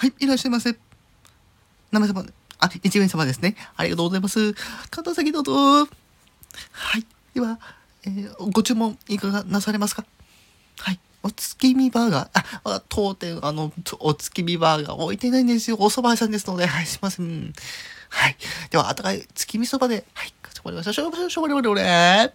はい、いらっしゃいませ。名前様、あ、一名様ですね。ありがとうございます。片先どうぞ。はい。では、えーご注文いかがなされますか？はい。お月見バーガー。あ、当店、あの、お月見バーガー置いてないんですよ。お蕎麦屋さんですので、はい、すいません。はい。では、あったかい月見そばで、はい、かしこまりました。しょうがりょうがしょうがしょうり